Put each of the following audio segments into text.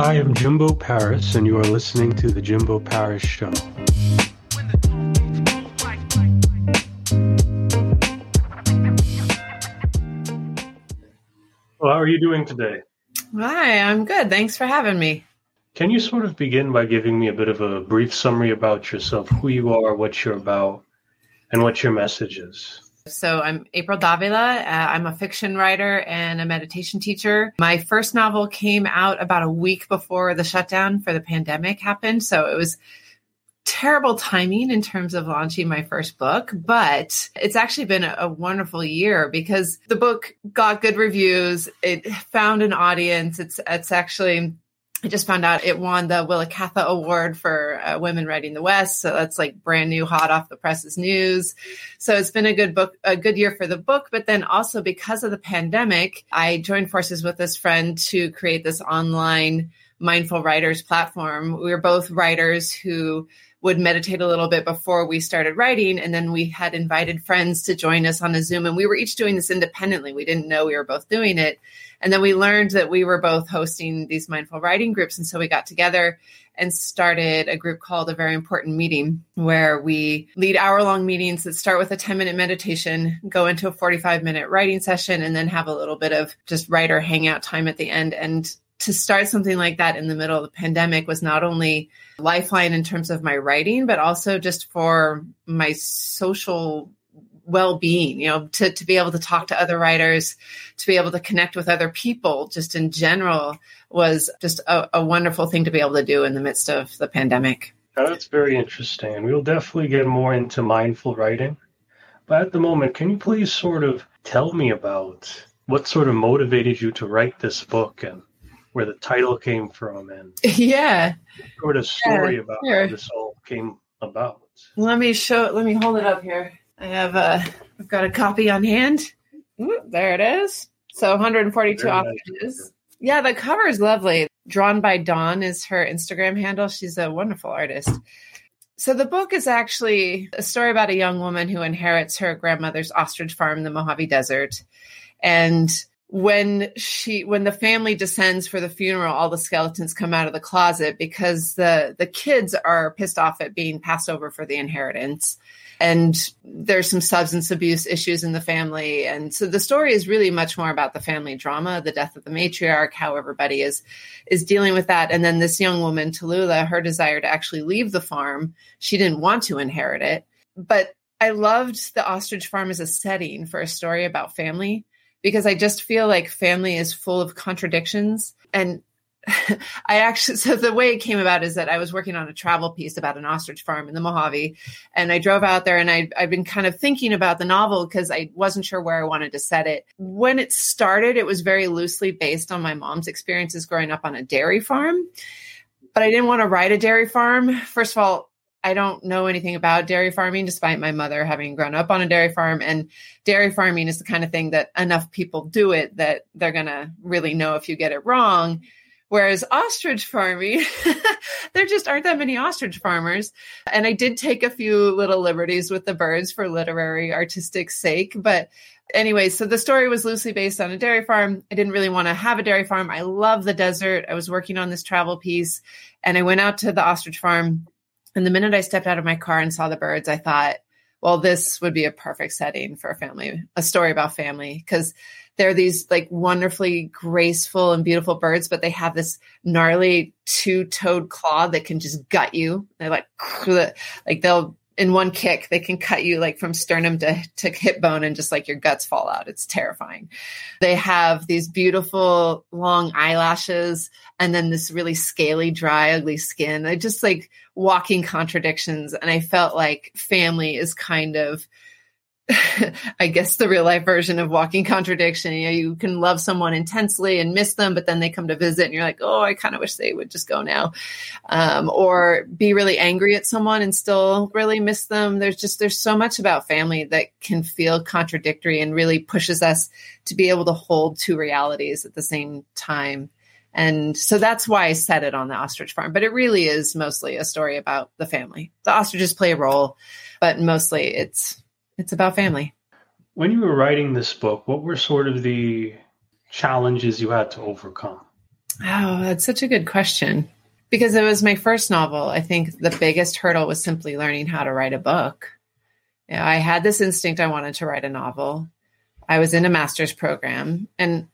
I am Jimbo Paris, and you are listening to The Jimbo Paris Show. Well, how are you doing today? Hi, I'm good. Thanks for having me. Can you sort of begin by giving me a bit of a brief summary about yourself, who you are, what you're about, and what your message is? So, I'm April Davila. Uh, I'm a fiction writer and a meditation teacher. My first novel came out about a week before the shutdown for the pandemic happened. So, it was terrible timing in terms of launching my first book, but it's actually been a, a, wonderful year because the book got good reviews. It found an audience. It's it's actually I just found out it won the Willa Cather Award for uh, Women Writing the West. So that's like brand new, hot off the presses news. So it's been a good book, a good year for the book. But then also because of the pandemic, I joined forces with this friend to create this online mindful writers platform. We were both writers who would meditate a little bit before we started writing. And then we had invited friends to join us on a Zoom. And we were each doing this independently. We didn't know we were both doing it. And then we learned that we were both hosting these mindful writing groups. And so we got together and started a group called A Very Important Meeting, where we lead hour long meetings that start with a 10 minute meditation, go into a 45 minute writing session, and then have a little bit of just writer hangout time at the end. And to start something like that in the middle of the pandemic was not only lifeline in terms of my writing, but also just for my social well-being you know to, to be able to talk to other writers to be able to connect with other people just in general was just a, a wonderful thing to be able to do in the midst of the pandemic. That's very interesting we'll definitely get more into mindful writing. But at the moment can you please sort of tell me about what sort of motivated you to write this book and where the title came from and yeah. sort of story yeah, about sure. how this all came about. Let me show let me hold it up here. I have a i've got a copy on hand. Ooh, there it is. So 142 Very pages nice. yeah the cover is lovely. Drawn by dawn is her instagram handle. She's a wonderful artist. So the book is actually a story about a young woman who inherits her grandmother's ostrich farm in the mojave desert. And when she when the family descends for the funeral all the skeletons come out of the closet because the the kids are pissed off at being passed over for the inheritance. And there's some substance abuse issues in the family. And so the story is really much more about the family drama the death of the matriarch how everybody is is dealing with that. And then this young woman tallulah her desire to actually leave the farm she didn't want to inherit it. But i loved the ostrich farm as a setting for a story about family because I just feel like family is full of contradictions. And I actually, so the way it came about is that I was working on a travel piece about an ostrich farm in the Mojave. And I drove out there and I, I've been kind of thinking about the novel because I wasn't sure where I wanted to set it. When it started, it was very loosely based on my mom's experiences growing up on a dairy farm. But I didn't want to write a dairy farm. First of all, I don't know anything about dairy farming, despite my mother having grown up on a dairy farm. And dairy farming is the kind of thing that enough people do it that they're going to really know if you get it wrong. Whereas ostrich farming, there just aren't that many ostrich farmers. And I did take a few little liberties with the birds for literary, artistic sake. But anyway, so the story was loosely based on a dairy farm. I didn't really want to have a dairy farm. I love the desert. I was working on this travel piece and I went out to the ostrich farm and the minute I stepped out of my car and saw the birds, I thought, well, this would be a perfect setting for a family, a story about family, because they're these like wonderfully graceful and beautiful birds, but they have this gnarly two toed claw that can just gut you. They're like, like they'll in one kick they can cut you like from sternum to, to hip bone and just like your guts fall out. It's terrifying. They have these beautiful long eyelashes and then this really scaly dry ugly skin. They just like walking contradictions. And i felt like family is kind of I guess the real life version of walking contradiction. You know, you can love someone intensely and miss them, but then they come to visit and you're like, oh, I kind of wish they would just go now. Um, or be really angry at someone and still really miss them. There's just, there's so much about family that can feel contradictory and really pushes us to be able to hold two realities at the same time. And so that's why I set it on the ostrich farm. But it really is mostly a story about the family. The ostriches play a role, but mostly it's it's about family. When you were writing this book, what were sort of the challenges you had to overcome? Oh, that's such a good question. Because it was my first novel, I think the biggest hurdle was simply learning how to write a book. I had this instinct I wanted to write a novel. I was in a master's program and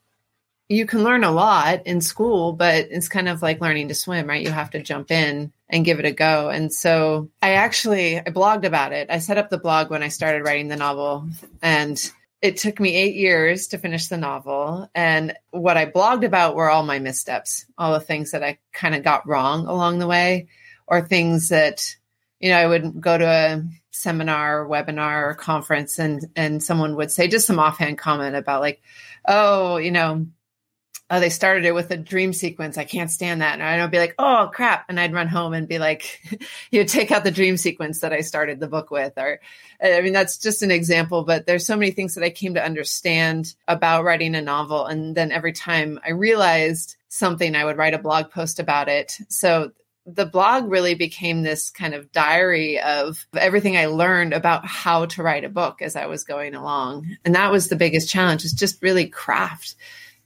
you can learn a lot in school, but it's kind of like learning to swim, right? You have to jump in and give it a go. And so I actually I blogged about it. I set up the blog when I started writing the novel and it took me 8 years to finish the novel and what I blogged about were all my missteps, all the things that I kind of got wrong along the way or things that you know, I would go to a seminar or webinar or conference and and someone would say just some offhand comment about like, oh, you know, oh, they started it with a dream sequence. I can't stand that. And I'd be like, oh crap. And I'd run home and be like, you know, take out the dream sequence that I started the book with. Or I mean, that's just an example, but there's so many things that I came to understand about writing a novel. And then every time I realized something, I would write a blog post about it. So the blog really became this kind of diary of everything I learned about how to write a book as I was going along. And that was the biggest challenge is just really craft.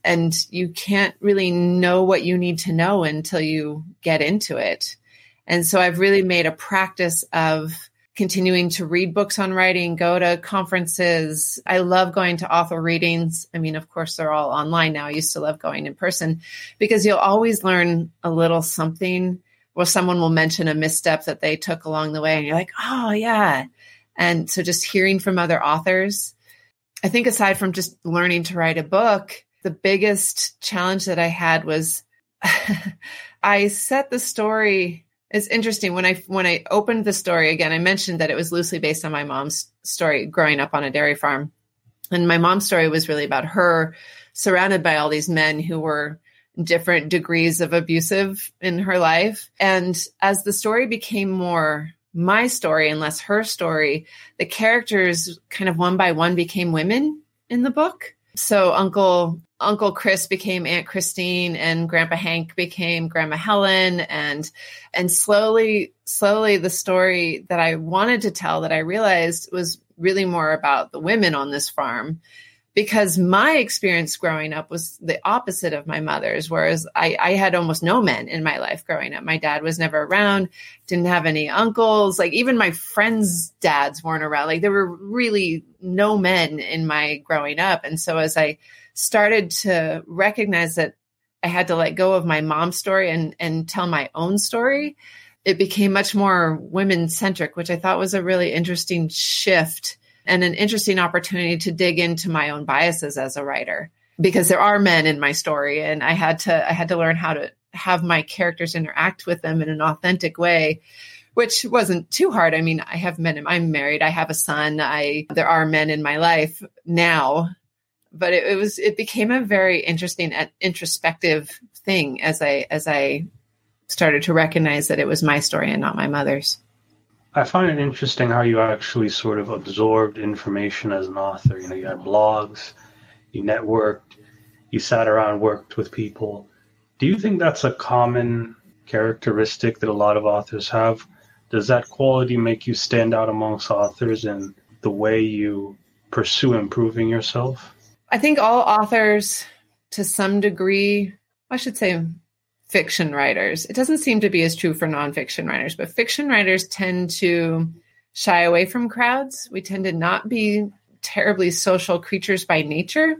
And you can't really know what you need to know until you get into it. And so I've really made a practice of continuing to read books on writing, go to conferences. I love going to author readings. I mean, of course, they're all online now. I used to love going in person because you'll always learn a little something or someone will mention a misstep that they took along the way and you're like, oh, yeah. And so just hearing from other authors, I think aside from just learning to write a book, the biggest challenge that I had was I set the story. It's interesting when I when I opened the story again. I mentioned that it was loosely based on my mom's story growing up on a dairy farm, and my mom's story was really about her surrounded by all these men who were different degrees of abusive in her life. And as the story became more my story and less her story, the characters kind of one by one became women in the book. So Uncle Uncle Chris became Aunt Christine and Grandpa Hank became Grandma Helen. And and slowly slowly the story that I wanted to tell that I realized was really more about the women on this farm because my experience growing up was the opposite of my mother's, whereas I, I, had almost no men in my life growing up. My dad was never around, didn't have any uncles. Like even my friends' dads weren't around. Like there were really no men in my growing up. And so as I started to recognize that I had to let go of my mom's story and, and tell my own story, it became much more women centric, which I thought was a really interesting shift and an interesting opportunity to dig into my own biases as a writer because there are men in my story and I had to I had to learn how to have my characters interact with them in an authentic way which wasn't too hard. I mean, I have men I'm married, I have a son, I there are men in my life now, but it, it was it became a very interesting introspective thing as I as I started to recognize that it was my story and not my mother's. I find it interesting how you actually sort of absorbed information as an author. You know, you had blogs, you networked, you sat around, worked with people. Do you think that's a common characteristic that a lot of authors have? Does that quality make you stand out amongst authors in the way you pursue improving yourself? I think all authors, to some degree, I should say fiction writers. It doesn't seem to be as true for nonfiction writers, but fiction writers tend to shy away from crowds. We tend to not be terribly social creatures by nature.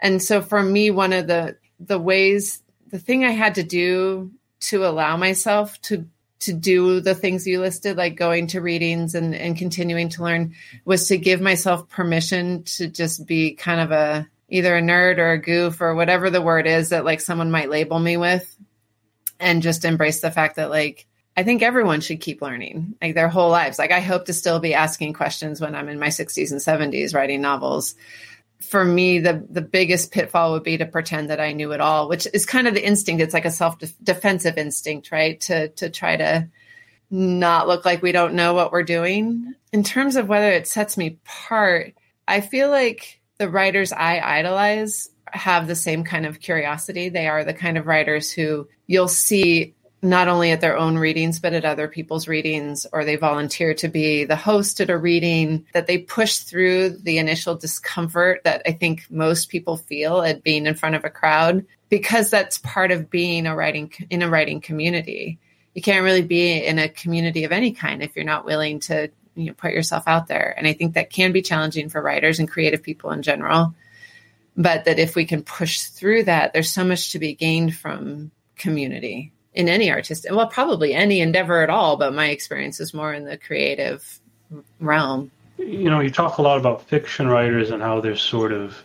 And so for me, one of the the ways the thing I had to do to allow myself to to do the things you listed, like going to readings and, and continuing to learn, was to give myself permission to just be kind of a either a nerd or a goof or whatever the word is that like someone might label me with and just embrace the fact that like I think everyone should keep learning like their whole lives. Like I hope to still be asking questions when I'm in my 60s and 70s writing novels. For me, the the biggest pitfall would be to pretend that I knew it all, which is kind of the instinct. It's like a self defensive instinct, right? To to try to not look like we don't know what we're doing. In terms of whether it sets me apart, I feel like the writers I idolize have the same kind of curiosity. They are the kind of writers who you'll see not only at their own readings, but at other people's readings, or they volunteer to be the host at a reading, that they push through the initial discomfort that I think most people feel at being in front of a crowd, because that's part of being a writing in a writing community. You can't really be in a community of any kind if you're not willing to you know, put yourself out there. And I think that can be challenging for writers and creative people in general. But that if we can push through that, there's so much to be gained from community in any artist, well, probably any endeavor at all, but my experience is more in the creative realm. You know, you talk a lot about fiction writers and how they're sort of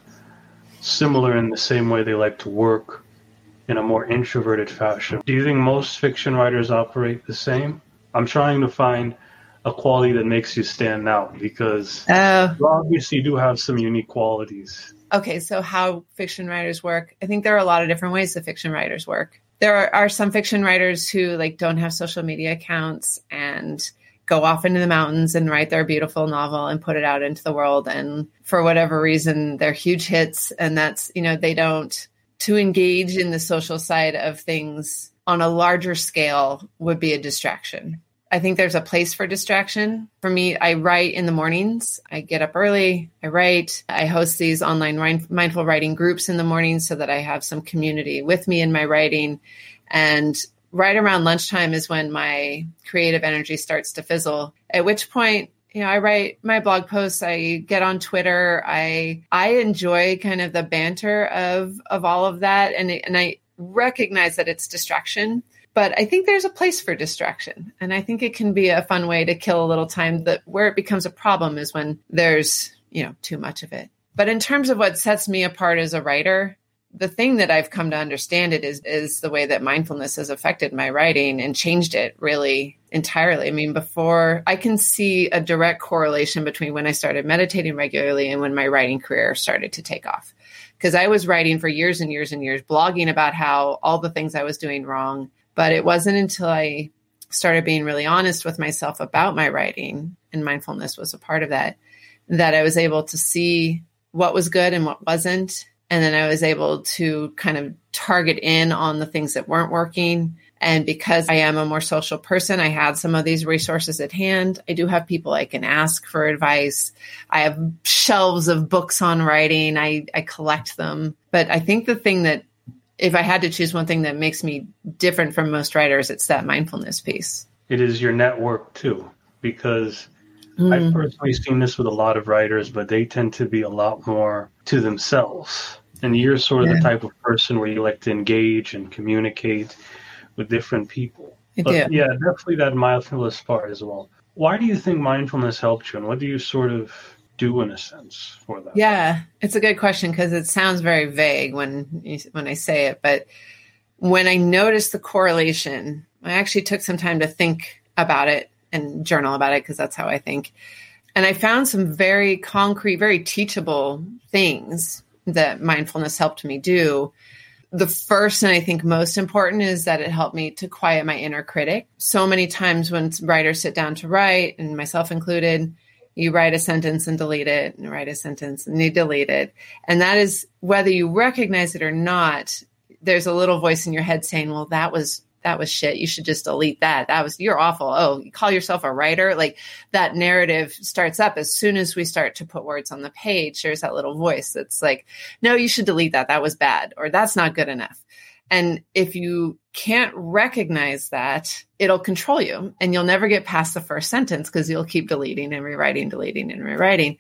similar in the same way they like to work in a more introverted fashion. Do you think most fiction writers operate the same? I'm trying to find a quality that makes you stand out because uh, you obviously do have some unique qualities. Okay, so how fiction writers work? I think there are a lot of different ways that fiction writers work there are, are some fiction writers who like don't have social media accounts and go off into the mountains and write their beautiful novel and put it out into the world and for whatever reason they're huge hits and that's you know they don't to engage in the social side of things on a larger scale would be a distraction I think there's a place for distraction. For me, I write in the mornings. I get up early, I write. I host these online mindful writing groups in the mornings so that I have some community with me in my writing. And right around lunchtime is when my creative energy starts to fizzle, at which point, you know, I write my blog posts, I get on Twitter, I I enjoy kind of the banter of of all of that and and I recognize that it's distraction but I think there's a place for distraction. And I think it can be a fun way to kill a little time that where it becomes a problem is when there's, you know, too much of it. But in terms of what sets me apart as a writer, the thing that I've come to understand it is is the way that mindfulness has affected my writing and changed it really entirely. I mean, before I can see a direct correlation between when I started meditating regularly and when my writing career started to take off. Because I was writing for years and years and years, blogging about how all the things I was doing wrong, but it wasn't until I started being really honest with myself about my writing, and mindfulness was a part of that, that I was able to see what was good and what wasn't. And then I was able to kind of target in on the things that weren't working. And because I am a more social person, I had some of these resources at hand. I do have people I can ask for advice. I have shelves of books on writing. I, I collect them. But I think the thing that if I had to choose one thing that makes me different from most writers, it's that mindfulness piece. It is your network too, because mm. I've personally seen this with a lot of writers, but they tend to be a lot more to themselves. And you're sort of yeah. the type of person where you like to engage and communicate with different people. I but do. yeah, definitely that mindfulness part as well. Why do you think mindfulness helped you, and what do you sort of do in a sense for that? Yeah, it's a good question because it sounds very vague when you, when I say it, but when I noticed the correlation, I actually took some time to think about it and journal about it because that's how I think. And I found some very concrete, very teachable things that mindfulness helped me do. The first and I think most important is that it helped me to quiet my inner critic. So many times when writers sit down to write, and myself included, you write a sentence and delete it and write a sentence and you delete it. And that is whether you recognize it or not there's a little voice in your head saying well that was that was shit. You should just delete that. That was you're awful. Oh you call yourself a writer? Like that narrative starts up as soon as we start to put words on the page. There's that little voice that's like no you should delete that. That was bad or that's not good enough and if you can't recognize that, it'll control you and you'll never get past the first sentence because you'll keep deleting and rewriting, deleting and rewriting.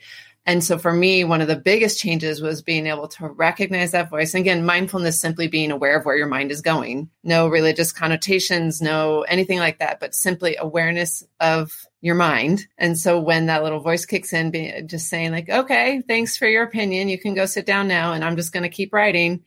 And so for me, one of the biggest changes was being able to recognize that voice. And again, mindfulness simply being aware of where your mind is going. No religious connotations, no anything like that, but simply awareness of your mind. And so when that little voice kicks in, be, just saying like, okay, thanks for your opinion. You can go sit down now and I'm just going to keep writing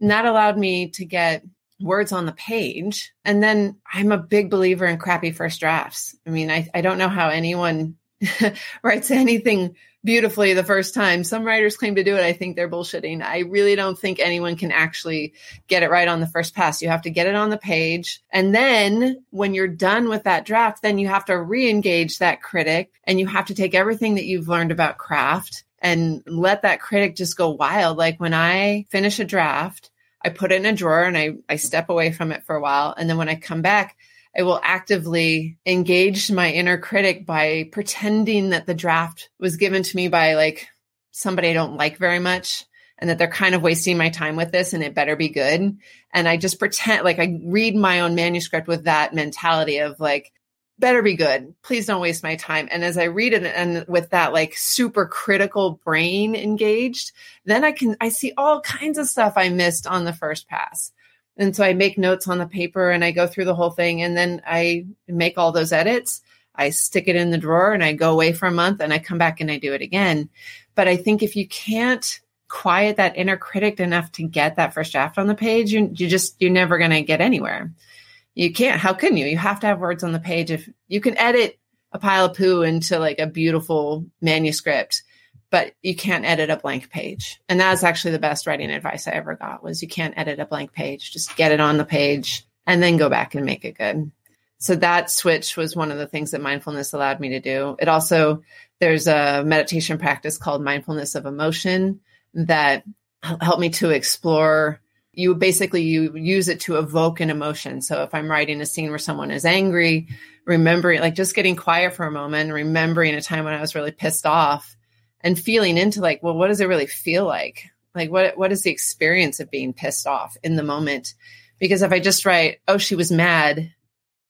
and that allowed me to get words on the page. And then I'm a big believer in crappy first drafts. I mean, I, I don't know how anyone writes anything beautifully the first time. Some writers claim to do it. I think they're bullshitting. I really don't think anyone can actually get it right on the first pass. You have to get it on the page. And then when you're done with that draft, then you have to re engage that critic and you have to take everything that you've learned about craft and let that critic just go wild. Like when I finish a draft, I put it in a drawer and I, I step away from it for a while. And then when I come back, I will actively engage my inner critic by pretending that the draft was given to me by like somebody I don't like very much and that they're kind of wasting my time with this and it better be good. And I just pretend like I read my own manuscript with that mentality of like, better be good. Please don't waste my time. And as I read it and with that like super critical brain engaged, then I can, I see all kinds of stuff I missed on the first pass. And so I make notes on the paper and I go through the whole thing and then I make all those edits. I stick it in the drawer and I go away for a month and I come back and I do it again. But I think if you can't quiet that inner critic enough to get that first draft on the page, you, you just, you're never going to get anywhere. You can't, how can you? You have to have words on the page. If you can edit a pile of poo into like a beautiful manuscript, but you can't edit a blank page. And that's actually the best writing advice I ever got was you can't edit a blank page. Just get it on the page and then go back and make it good. So that switch was one of the things that mindfulness allowed me to do. It also, there's a meditation practice called mindfulness of emotion that helped me to explore you basically you use it to evoke an emotion. So if i'm writing a scene where someone is angry remembering like just getting quiet for a moment remembering a time when i was really pissed off and feeling into like well what does it really feel like? Like what what is the experience of being pissed off in the moment? Because if i just write oh she was mad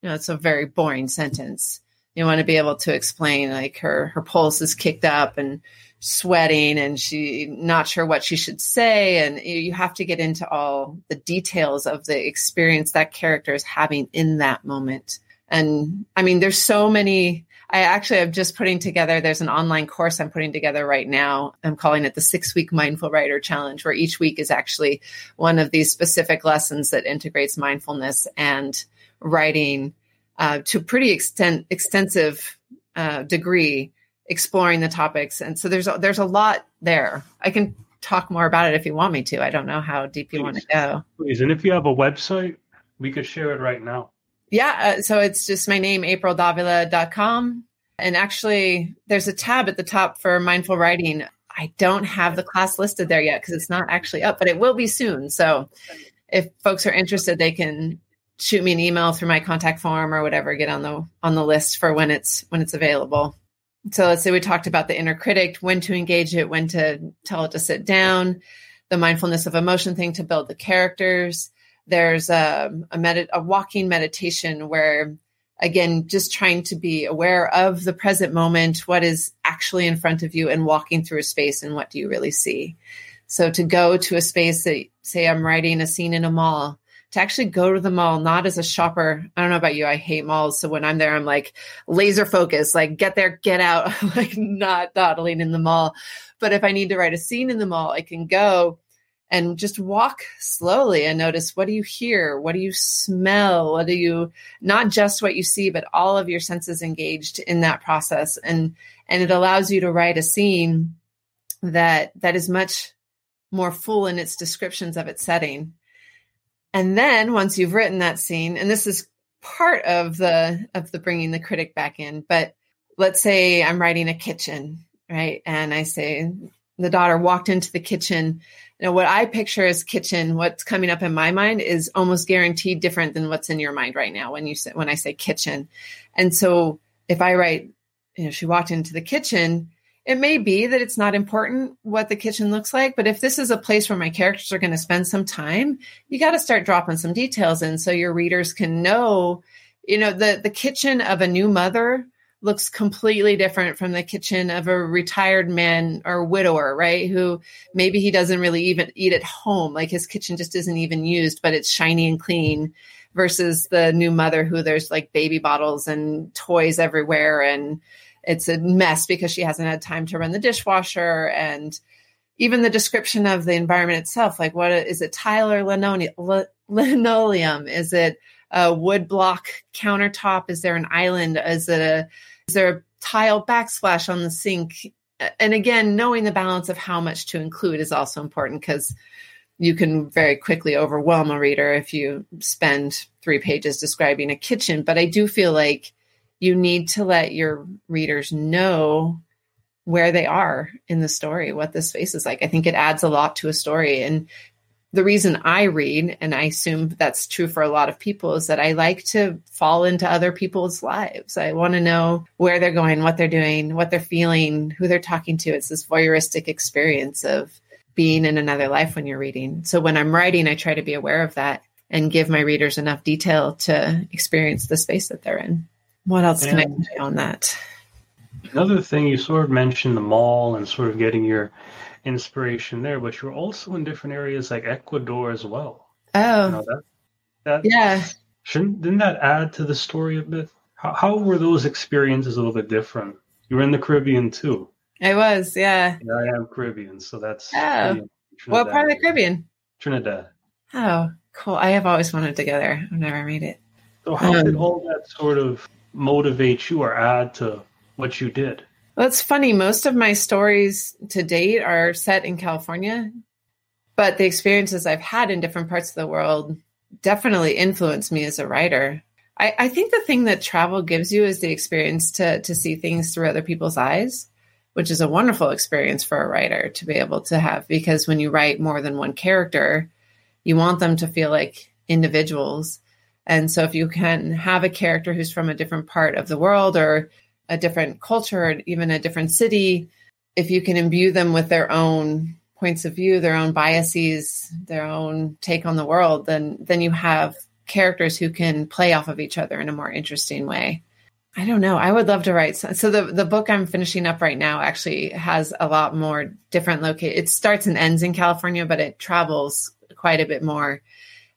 you know it's a very boring sentence. You want to be able to explain like her her pulse is kicked up and sweating and she not sure what she should say. And you have to get into all the details of the experience that character is having in that moment. And i mean there's so many i actually i'm just putting together there's an online course i'm putting together right now. I'm calling it the six week mindful writer challenge where each week is actually one of these specific lessons that integrates mindfulness and writing uh, to pretty extent, extensive uh, degree exploring the topics. And so there's a, there's a lot there. I can talk more about it if you want me to. I don't know how deep you please, want to go. Please, and if you have a website, we could share it right now. Yeah, uh, so it's just my name, aprildavila.com. And actually, there's a tab at the top for mindful writing. I don't have the class listed there yet because it's not actually up, but it will be soon. So if folks are interested, they can shoot me an email through my contact form or whatever, get on the on the list for when it's when it's available so let's say we talked about the inner critic, when to engage it, when to tell it to sit down, the mindfulness of emotion thing to build the characters. There's um, a, a, med- a walking meditation where, again, just trying to be aware of the present moment, what is actually in front of you, and walking through a space and what do you really see. So to go to a space that, say, I'm writing a scene in a mall, to actually go to the mall, not as a shopper. I don't know about you. I hate malls. So when I'm there, I'm like laser focused, like get there, get out, like not dawdling in the mall. But if I need to write a scene in the mall, I can go and just walk slowly and notice what do you hear? What do you smell? What do you, not just what you see, but all of your senses engaged in that process. And, and it allows you to write a scene that, that is much more full in its descriptions of its setting and then once you've written that scene, and this is part of the of the bringing the critic back in, but let's say I'm writing a kitchen, right? And I say the daughter walked into the kitchen. You know, what I picture as kitchen, what's coming up in my mind is almost guaranteed different than what's in your mind right now when you say when I say kitchen. And so if I write, you know, she walked into the kitchen, it may be that it's not important what the kitchen looks like, but if this is a place where my characters are going to spend some time, you got to start dropping some details in so your readers can know, you know, the the kitchen of a new mother looks completely different from the kitchen of a retired man or widower, right? Who maybe he doesn't really even eat at home, like his kitchen just isn't even used, but it's shiny and clean versus the new mother who there's like baby bottles and toys everywhere and it's a mess because she hasn't had time to run the dishwasher. And even the description of the environment itself like what is it tile or linoleum? Is it a wood block countertop? Is there an island? Is it a is there a tile backsplash on the sink? And again knowing the balance of how much to include is also important because you can very quickly overwhelm a reader if you spend three pages describing a kitchen. But i do feel like you need to let your readers know where they are in the story, what the space is like. I think it adds a lot to a story. And the reason I read, and I assume that's true for a lot of people, is that I like to fall into other people's lives. I want to know where they're going, what they're doing, what they're feeling, who they're talking to. It's this voyeuristic experience of being in another life when you're reading. So when I'm writing, I try to be aware of that and give my readers enough detail to experience the space that they're in. What else can I say on that? Another thing you sort of mentioned the mall and sort of getting your inspiration there, but you're also in different areas like Ecuador as well. Oh, you know, that, that yeah. Shouldn't didn't that add to the story a bit? How, how were those experiences a little bit different? You were in the Caribbean too. I was, yeah. yeah I am Caribbean, so that's oh. What part of the Caribbean? Trinidad. Oh, cool. I have always wanted to go there. I've never made it. So how um, did all that sort of motivate you or add to what you did? Well, it's funny. Most of my stories to date are set in California, but the experiences I've had in different parts of the world definitely influenced me as a writer. I, I think the thing that travel gives you is the experience to to see things through other people's eyes, which is a wonderful experience for a writer to be able to have. Because when you write more than one character, you want them to feel like individuals. And so if you can have a character who's from a different part of the world or a different culture, or even a different city, if you can imbue them with their own points of view, their own biases, their own take on the world, then then you have characters who can play off of each other in a more interesting way. I don't know. I would love to write. So the the book I'm finishing up right now actually has a lot more different locate. It starts and ends in California, but it travels quite a bit more,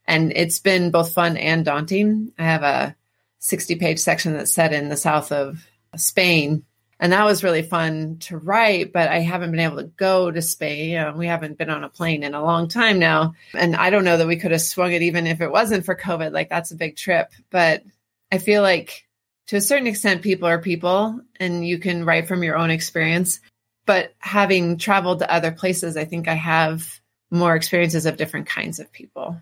and it's been both fun and daunting. I have a 60 page section that's set in the south of Spain. And that was really fun to write, but I haven't been able to go to Spain. You know, we haven't been on a plane in a long time now. And I don't know that we could have swung it even if it wasn't for COVID. Like, that's a big trip. But I feel like to a certain extent, people are people and you can write from your own experience. But having traveled to other places, I think I have more experiences of different kinds of people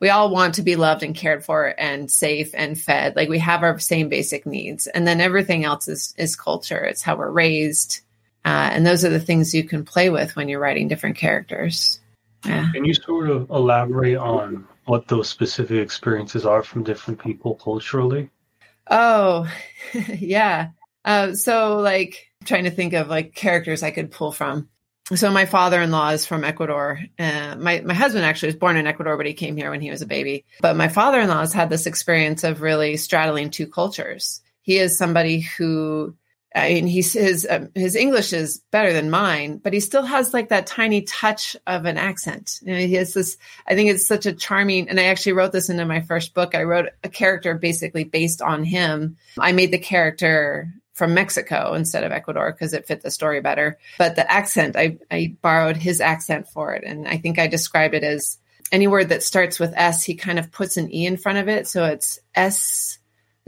we all want to be loved and cared for and safe and fed. Like we have our same basic needs. And then everything else is, is culture. It's how we're raised. Uh, and those are the things you can play with when you're writing different characters. Yeah. Can you sort of elaborate on what those specific experiences are from different people culturally? Oh, yeah. Uh, so, like, trying to think of like characters I could pull from so my father-in-law is from Ecuador. Uh, my my husband actually was born in Ecuador, but he came here when he was a baby. But my father-in-law has had this experience of really straddling two cultures. He is somebody who, I mean, he's his uh, his English is better than mine, but he still has like that tiny touch of an accent. You know, he has this. I think it's such a charming. And I actually wrote this into my first book. I wrote a character basically based on him. I made the character from Mexico instead of Ecuador because it fit the story better. But the accent, I, I borrowed his accent for it. And I think I described it as any word that starts with S, he kind of puts an E in front of it. So it's S.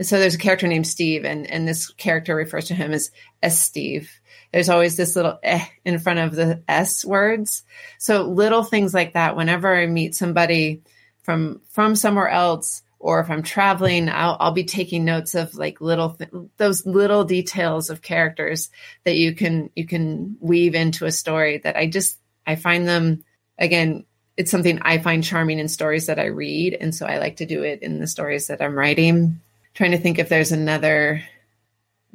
So there's a character named Steve, and, and this character refers to him as S Steve. There's always this little eh in front of the S words. So little things like that. Whenever I meet somebody from from somewhere else, or if I'm traveling, I'll, I'll be taking notes of like little th- those little details of characters that you can you can weave into a story that I just I find them again it's something I find charming in stories that I read and so I like to do it in the stories that I'm writing. Trying to think if there's another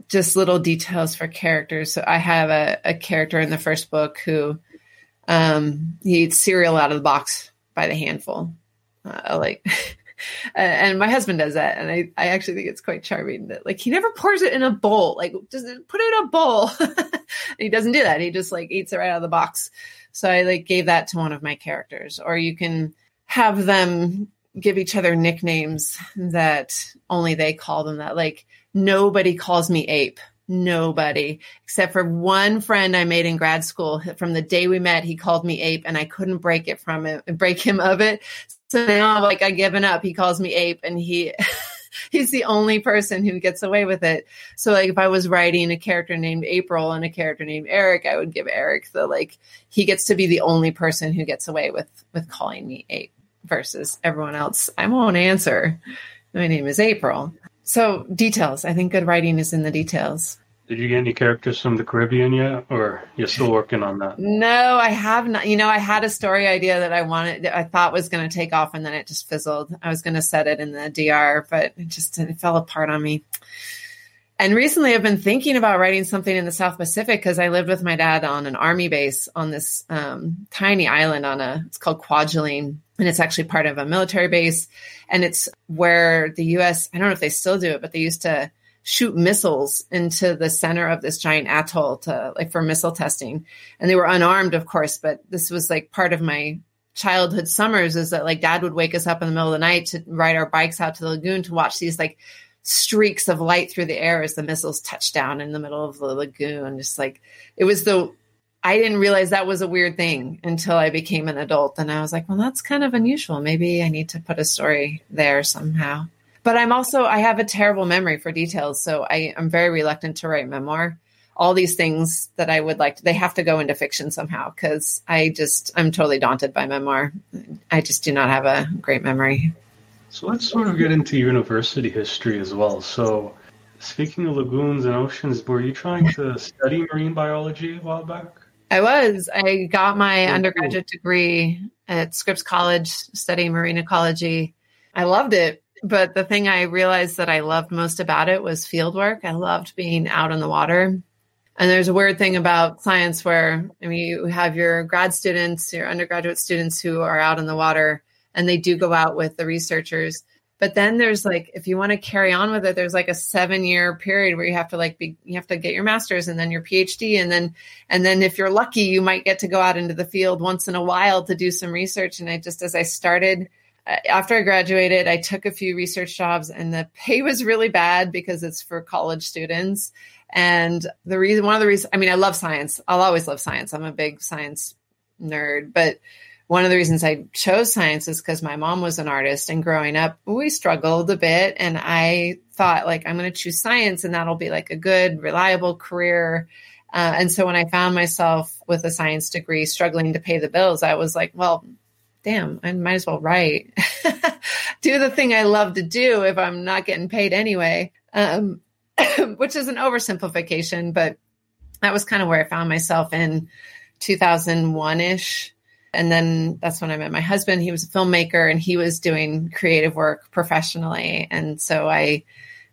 just little details for characters. So I have a, a character in the first book who um he eats cereal out of the box by the handful. Uh, like and my husband does that. And I, I actually think it's quite charming that like he never pours it in a bowl. Like just put it in a bowl. He doesn't do that. He just like eats it right out of the box. So i like gave that to one of my characters. Or you can have them give each other nicknames that only they call them that. Like nobody calls me ape. Nobody. Except for one friend I made in grad school. From the day we met, he called me ape, and I couldn't break it from it, break him of it. So now, like, I've given up. He calls me ape, and he. he's the only person who gets away with it. So like if I was writing a character named April and a character named Eric, I would give Eric the like he gets to be the only person who gets away with with calling me ape versus everyone else. I won't answer. My name is April. So details. I think good writing is in the details Did you get any characters from the Caribbean yet, or you're still working on that? No, I have not. You know, I had a story idea that I wanted, that I thought was going to take off, and then it just fizzled. I was going to set it in the DR, but it just it fell apart on me. And recently, I've been thinking about writing something in the South Pacific because I lived with my dad on an army base on this um, tiny island on a. It's called Kwajalein, and it's actually part of a military base, and it's where the U.S. I don't know if they still do it, but they used to shoot missiles into the center of this giant atoll to like for missile testing. And they were unarmed, of course, but this was like part of my childhood summers is that like dad would wake us up in the middle of the night to ride our bikes out to the lagoon to watch these like streaks of light through the air as the missiles touched down in the middle of the lagoon. Just like it was the I didn't realize that was a weird thing until I became an adult. And I was like, well, that's kind of unusual. Maybe I need to put a story there somehow but I'm also I have a terrible memory for details, so I am very reluctant to write memoir. All these things that I would like, to, they have to go into fiction somehow because I just I'm totally daunted by memoir. I just do not have a great memory. So let's sort of get into university history as well. So, speaking of lagoons and oceans, were you trying to study marine biology a while back? I was. I got my undergraduate degree at Scripps College studying marine ecology. I loved it but the thing I realized that I loved most about it was field work. I loved being out on the water. And there's a weird thing about science where I mean you have your grad students, your undergraduate students who are out in the water and they do go out with the researchers. But then there's like if you want to carry on with it, there's like a seven year period where you have to like be you have to get your master's and then your PhD and then and then if you're lucky, you might get to go out into the field once in a while to do some research. And I just as I started after I graduated, I took a few research jobs and the pay was really bad because it's for college students. And the reason, one of the reasons, I mean, I love science. I'll always love science. I'm a big science nerd. But one of the reasons I chose science is because my mom was an artist and growing up, we struggled a bit. And I thought, like, I'm going to choose science and that'll be like a good, reliable career. Uh, and so when I found myself with a science degree struggling to pay the bills, I was like, well, damn, I might as well write. do the thing I love to do if I'm not getting paid anyway. Um, which is an oversimplification, but that was kind of where I found myself in 2001 ish. And then that's when I met my husband. He was a filmmaker and he was doing creative work professionally. And so I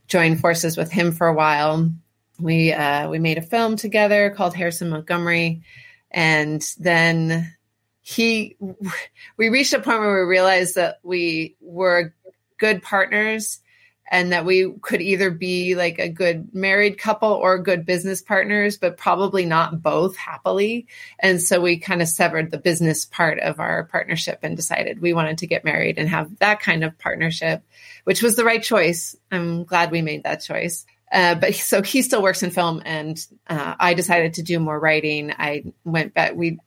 joined forces with him for a while. We uh, we made a film together called Harrison Montgomery, and then he we reached a point where we realized that we were good partners and that we could either be like a good married couple or good business partners, but probably not both happily. And so we kind of severed the business part of our partnership and decided we wanted to get married and have that kind of partnership, which was the right choice. I'm glad we made that choice. Uh, but so he still works in film, and uh, I decided to do more writing. I went back. We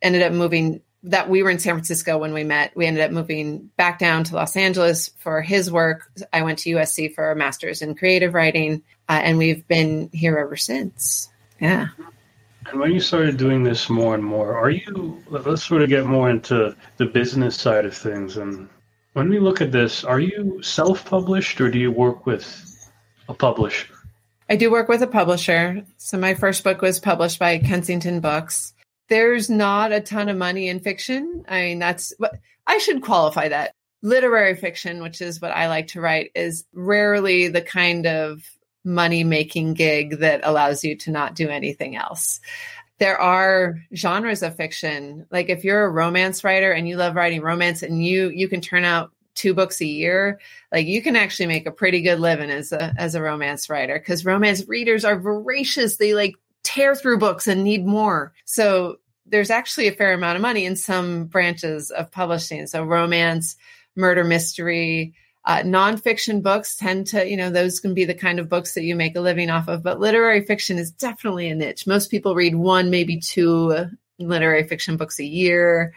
ended up moving that we were in San Francisco when we met. We ended up moving back down to Los Angeles for his work. I went to USC for a master's in creative writing, uh, and we've been here ever since. Yeah. And when you started doing this more and more, are you, let's sort of get more into the business side of things. And when we look at this, are you self published or do you work with a publisher? I do work with a publisher. So my first book was published by Kensington Books there's not a ton of money in fiction. I mean, that's what I should qualify that. Literary fiction, which is what I like to write, is rarely the kind of money making gig that allows you to not do anything else. There are genres of fiction. Like if you're a romance writer and you love writing romance and you you can turn out two books a year, like you can actually make a pretty good living as a as a romance writer because romance readers are voracious. They like tear through books and need more. So there's actually a fair amount of money in some branches of publishing. So romance, murder mystery, uh, nonfiction books tend to, you know, those can be the kind of books that you make a living off of. But literary fiction is definitely a niche. Most people read one, maybe two literary fiction books a year.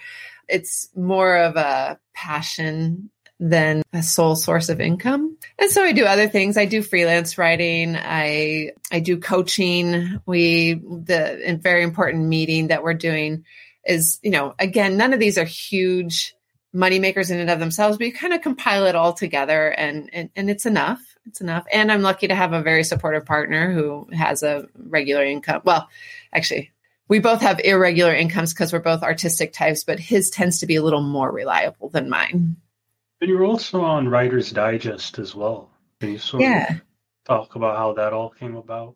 It's more of a passion than a sole source of income. And so I do other things. I do freelance writing. I I do coaching. We the very important meeting that we're doing is, you know, again, none of these are huge money makers in and of themselves, but you kind of compile it all together and, and, and it's enough. it's enough. And I'm lucky to have a very supportive partner who has a regular income. Well, actually, we both have irregular incomes because we're both artistic types, but his tends to be a little more reliable than mine. And you're also on Writer's Digest as well. Can you sort yeah. of talk about how that all came about?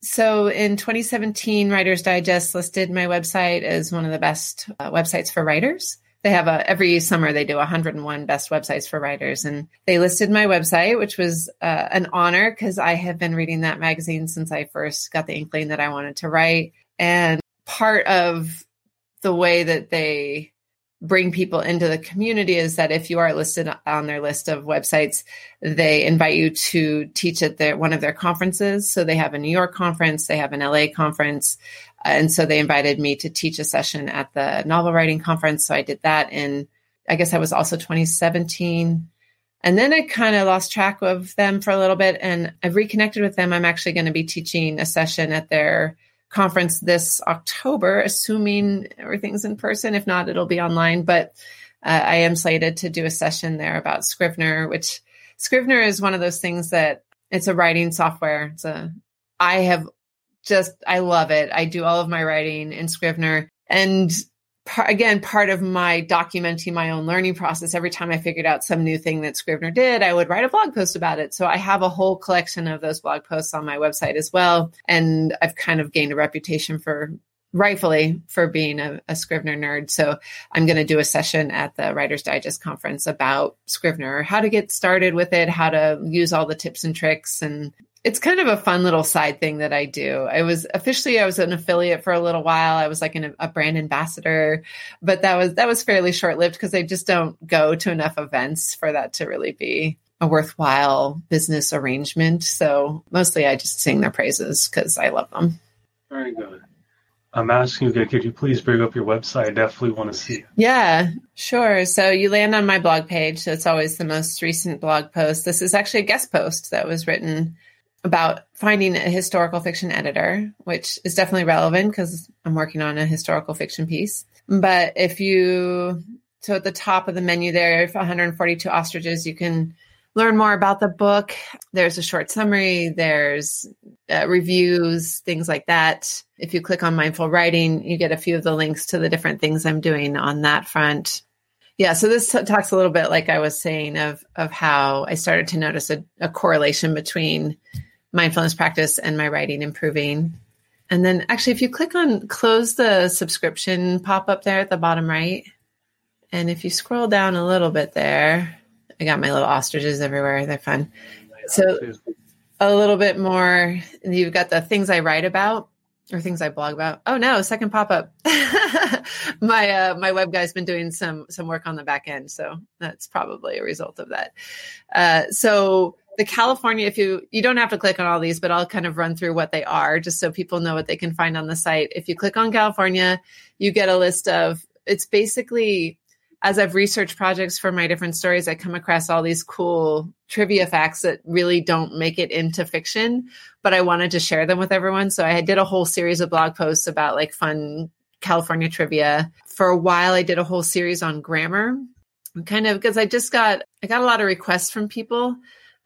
So in 2017, Writer's Digest listed my website as one of the best uh, websites for writers. They have a every summer they do 101 best websites for writers, and they listed my website, which was uh, an honor because I have been reading that magazine since I first got the inkling that I wanted to write. And part of the way that they bring people into the community is that if you are listed on their list of websites, they invite you to teach at their one of their conferences. So they have a New York conference, they have an LA conference, and so they invited me to teach a session at the novel writing conference. So I did that in, I guess I was also 2017. And then I kind of lost track of them for a little bit, and I've reconnected with them. I'm actually going to be teaching a session at their conference this October, assuming everything's in person. If not, it'll be online. But uh, I am slated to do a session there about Scrivener, which Scrivener is one of those things that it's a writing software. It's a I have just I love it. I do all of my writing in Scrivener, and again, part of my documenting my own learning process, every time I figured out some new thing that Scrivener did, I would write a blog post about it. So I have a whole collection of those blog posts on my website as well. And I've kind of gained a reputation for rightfully for being a, a Scrivener nerd. So I'm going to do a session at the Writers Digest conference about Scrivener, how to get started with it, how to use all the tips and tricks and it's kind of a fun little side thing that I do. I was officially I was an affiliate for a little while. I was like an, a brand ambassador, but that was that was fairly short lived because I just don't go to enough events for that to really be a worthwhile business arrangement. So mostly I just sing their praises because I love them. Very good. I'm asking you, could you please bring up your website? I definitely want to see it. Yeah, sure. So you land on my blog page. So it's always the most recent blog post. This is actually a guest post that was written about finding a historical fiction editor, which is definitely relevant because I'm working on a historical fiction piece. But if you, so at the top of the menu there, 142 ostriches, you can learn more about the book. There's a short summary, there's uh, reviews, things like that. If you click on mindful writing, you get a few of the links to the different things I'm doing on that front. Yeah, so this talks a little bit like I was saying of of how I started to notice a, a correlation between mindfulness practice and my writing improving. And then actually, if you click on close the subscription pop up there at the bottom right, and if you scroll down a little bit there, I got my little ostriches everywhere. They're fun. So a little bit more, you've got the things I write about or things I blog about. Oh no, second pop up. my uh, my web guy's been doing some some work on the back end, so that's probably a result of that. Uh, so the California, if you you don't have to click on all these, but I'll kind of run through what they are just so people know what they can find on the site. If you click on California, you get a list of it's basically as I've researched projects for my different stories, I come across all these cool trivia facts that really don't make it into fiction, but I wanted to share them with everyone. So I did a whole series of blog posts about like fun California trivia. For a while, I did a whole series on grammar, kind of because I just got I got a lot of requests from people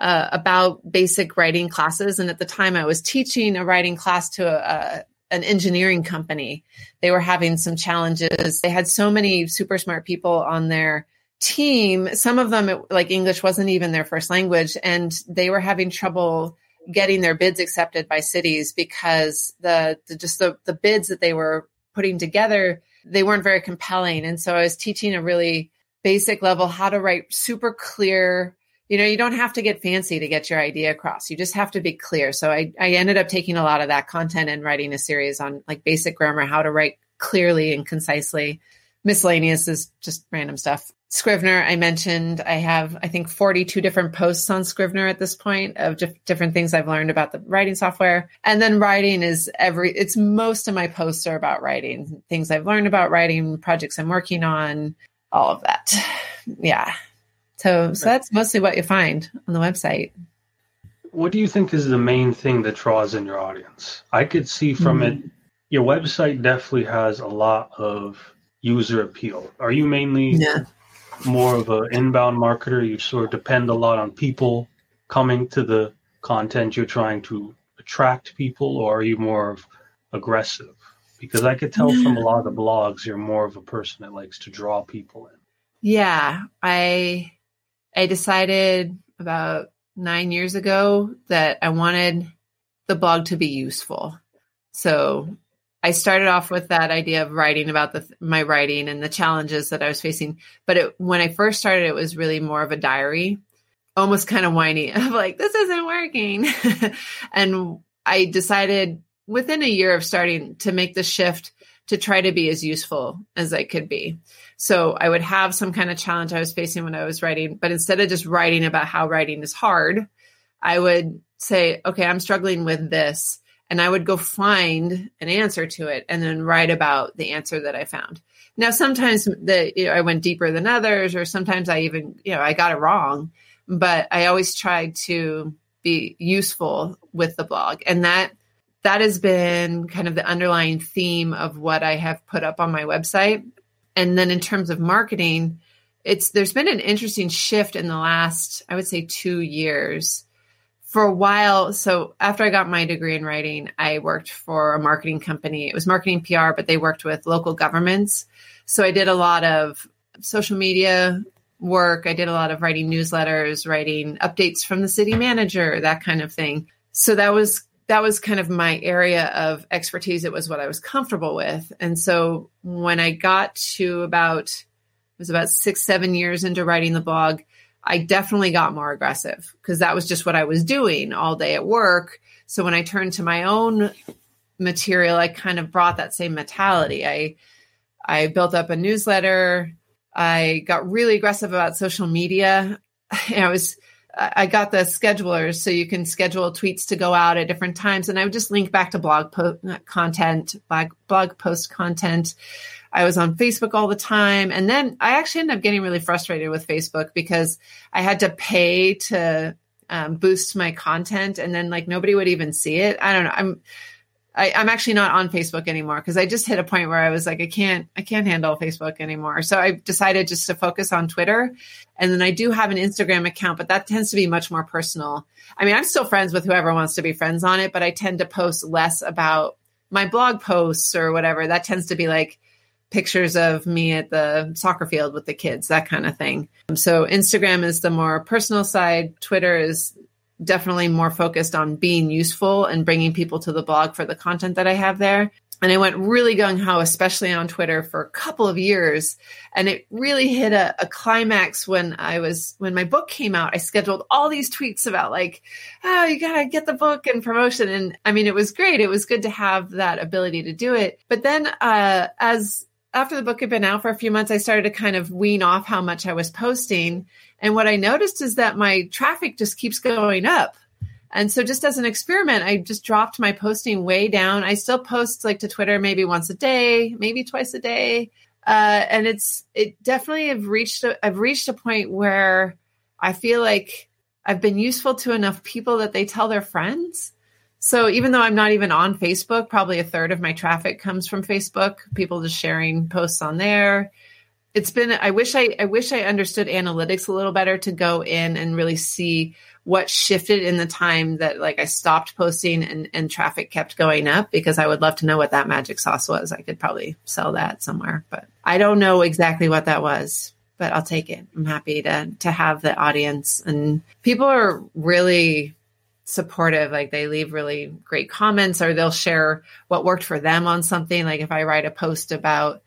uh, about basic writing classes. And at the time, I was teaching a writing class to a, a an engineering company. They were having some challenges. They had so many super smart people on their team. Some of them, it, like English, wasn't even their first language, and they were having trouble getting their bids accepted by cities because the, the just the, the bids that they were putting together they weren't very compelling. And so I was teaching a really basic level how to write super clear you know, you don't have to get fancy to get your idea across. You just have to be clear. So I, I ended up taking a lot of that content and writing a series on like basic grammar, how to write clearly and concisely. Miscellaneous is just random stuff. Scrivener, I mentioned, I have, I think, 42 different posts on Scrivener at this point of different things I've learned about the writing software. And then writing is every, it's most of my posts are about writing, things I've learned about writing, projects I'm working on, all of that. Yeah. So, so that's mostly what you find on the website. What do you think is the main thing that draws in your audience? I could see from mm-hmm. it, your website definitely has a lot of user appeal. Are you mainly yeah. more of an inbound marketer? You sort of depend a lot on people coming to the content you're trying to attract people, or are you more of aggressive? Because I could tell from a lot of the blogs you're more of a person that likes to draw people in. Yeah, I I decided about 9 years ago that I wanted the blog to be useful. So I started off with that idea of writing about the my writing and the challenges that I was facing. But it, when I first started, it was really more of a diary, almost kind of whiny. I'm like, this isn't working. and I decided within a year of starting to make the shift to try to be as useful as I could be. So I would have some kind of challenge I was facing when I was writing, but instead of just writing about how writing is hard, I would say, okay, I'm struggling with this and I would go find an answer to it and then write about the answer that I found. Now, sometimes the, you know, I went deeper than others, or sometimes I even, you know, I got it wrong, but I always tried to be useful with the blog. And that, that has been kind of the underlying theme of what I have put up on my website. And then in terms of marketing, it's, there's been an interesting shift in the last, I would say two years for a while, so after I got my degree in writing, I worked for a marketing company. It was marketing PR, but they worked with local governments. So I did a lot of social media work. I did a lot of writing newsletters, writing updates from the city manager, that kind of thing. So that was that was kind of my area of expertise. It was what I was comfortable with. And so when I got to about it was about six, seven years into writing the blog, I definitely got more aggressive because that was just what I was doing all day at work. So when I turned to my own material, I kind of brought that same mentality. I I built up a newsletter. I got really aggressive about social media. I was I got the schedulers so you can schedule tweets to go out at different times and I would just link back to blog post content, blog, blog post content. I was on Facebook all the time. And then I actually ended up getting really frustrated with Facebook because I had to pay to um, boost my content and then like nobody would even see it. I don't know. I'm, I, am actually not on Facebook anymore because I just hit a point where I was like, I can't, I can't handle Facebook anymore. So I decided just to focus on Twitter. And then I do have an Instagram account, but that tends to be much more personal. I mean, I'm still friends with whoever wants to be friends on it, but I tend to post less about my blog posts or whatever. That tends to be like pictures of me at the soccer field with the kids, that kind of thing. So Instagram is the more personal side. Twitter is definitely more focused on being useful and bringing people to the blog for the content that I have there. And I went really gung ho, especially on Twitter for a couple of years. And it really hit a, a, climax when I was, when my book came out. I scheduled all these tweets about, like, oh, you got to get the book and promotion. And I mean, it was great. It was good to have that ability to do it. But then, uh, as after the book had been out for a few months, I started to kind of wean off how much I was posting. And what I noticed is that my traffic just keeps going up. And so just as an experiment, I just dropped my posting way down. I still post like to Twitter maybe once a day, maybe twice a day. Uh, and it's it definitely have reached a, I've reached a point where I feel like I've been useful to enough people that they tell their friends. So even though I'm not even on Facebook, probably a third of my traffic comes from Facebook, people just sharing posts on there. It's been I wish I I wish I understood analytics a little better to go in and really see what shifted in the time that like I stopped posting and, and traffic kept going up because I would love to know what that magic sauce was. I could probably sell that somewhere, but I don't know exactly what that was but I'll take it. I'm happy to to have the audience and people are really supportive like they leave really great comments or they'll share what worked for them on something like if i write a post about